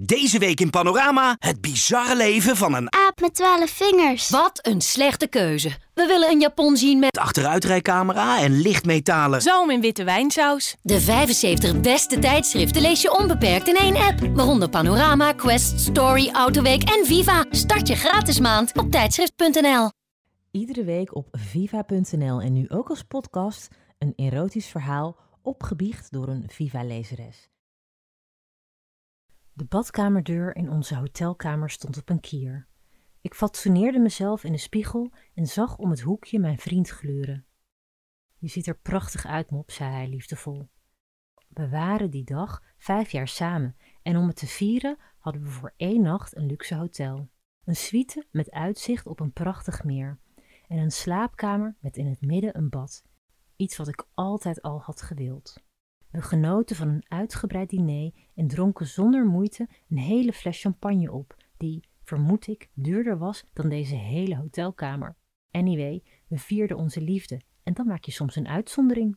Deze week in Panorama het bizarre leven van een Aap met twaalf vingers. Wat een slechte keuze. We willen een Japon zien met achteruitrijcamera en lichtmetalen. Zalm in witte wijnsaus. de 75 beste tijdschriften lees je onbeperkt in één app. Waaronder Panorama, Quest, Story, Autoweek en Viva. Start je gratis maand op tijdschrift.nl. Iedere week op viva.nl en nu ook als podcast een erotisch verhaal opgebiecht door een Viva-lezeres. De badkamerdeur in onze hotelkamer stond op een kier. Ik fatsoeneerde mezelf in de spiegel en zag om het hoekje mijn vriend gluren. Je ziet er prachtig uit, mop, zei hij liefdevol. We waren die dag vijf jaar samen en om het te vieren hadden we voor één nacht een luxe hotel. Een suite met uitzicht op een prachtig meer en een slaapkamer met in het midden een bad. Iets wat ik altijd al had gewild. We genoten van een uitgebreid diner en dronken zonder moeite een hele fles champagne op, die, vermoed ik, duurder was dan deze hele hotelkamer. Anyway, we vierden onze liefde en dan maak je soms een uitzondering.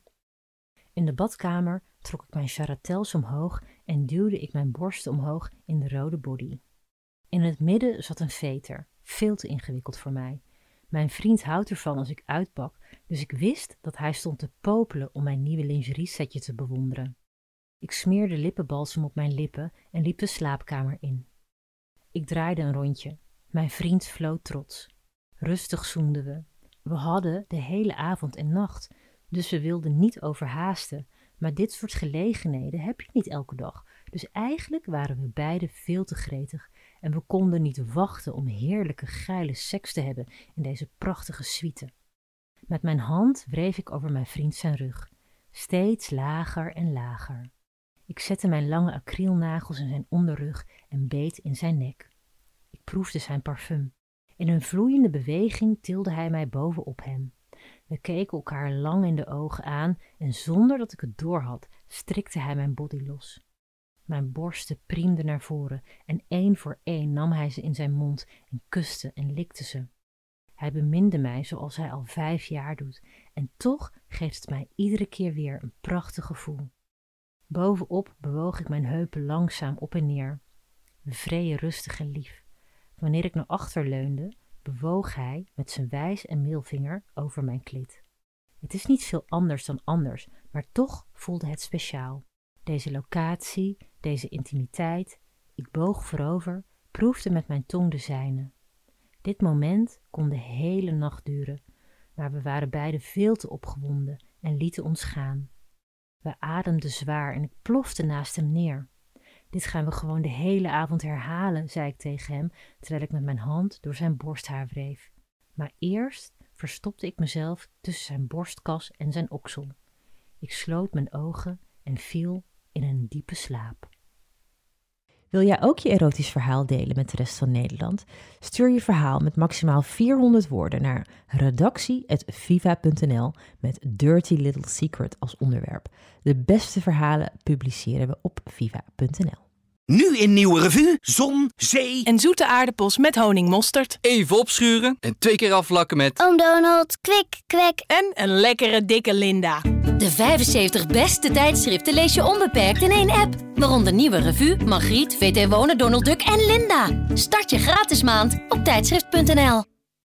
In de badkamer trok ik mijn charatels omhoog en duwde ik mijn borsten omhoog in de rode body. In het midden zat een veter, veel te ingewikkeld voor mij. Mijn vriend houdt ervan als ik uitpak, dus ik wist dat hij stond te popelen om mijn nieuwe lingerie-setje te bewonderen. Ik smeerde lippenbalsem op mijn lippen en liep de slaapkamer in. Ik draaide een rondje. Mijn vriend floot trots. Rustig zoenden we. We hadden de hele avond en nacht, dus we wilden niet overhaasten. Maar dit soort gelegenheden heb je niet elke dag. Dus eigenlijk waren we beiden veel te gretig en we konden niet wachten om heerlijke geile seks te hebben in deze prachtige suite. Met mijn hand wreef ik over mijn vriend zijn rug, steeds lager en lager. Ik zette mijn lange acrylnagels in zijn onderrug en beet in zijn nek. Ik proefde zijn parfum. In een vloeiende beweging tilde hij mij bovenop hem. We keken elkaar lang in de ogen aan en zonder dat ik het doorhad, strikte hij mijn body los. Mijn borsten priemden naar voren en één voor één nam hij ze in zijn mond en kuste en likte ze. Hij beminde mij zoals hij al vijf jaar doet en toch geeft het mij iedere keer weer een prachtig gevoel. Bovenop bewoog ik mijn heupen langzaam op en neer. We vreden rustig en lief. Wanneer ik naar achter leunde, bewoog hij met zijn wijs en middelvinger over mijn klit. Het is niet veel anders dan anders, maar toch voelde het speciaal. Deze locatie, deze intimiteit. Ik boog voorover, proefde met mijn tong de zijne. Dit moment kon de hele nacht duren, maar we waren beiden veel te opgewonden en lieten ons gaan. We ademden zwaar en ik plofte naast hem neer. Dit gaan we gewoon de hele avond herhalen, zei ik tegen hem, terwijl ik met mijn hand door zijn borsthaar wreef. Maar eerst verstopte ik mezelf tussen zijn borstkas en zijn oksel. Ik sloot mijn ogen en viel in een diepe slaap. Wil jij ook je erotisch verhaal delen met de rest van Nederland? Stuur je verhaal met maximaal 400 woorden naar redactie.viva.nl met Dirty Little Secret als onderwerp. De beste verhalen publiceren we op viva.nl. Nu in Nieuwe Revue, zon, zee En zoete aardappels met honingmosterd. Even opschuren en twee keer afvlakken met... Oom Donald, kwik, kwek. En een lekkere dikke Linda. De 75 beste tijdschriften lees je onbeperkt in één app. Waaronder Nieuwe Revue, Margriet, VT Wonen, Donald Duck en Linda. Start je gratis maand op tijdschrift.nl.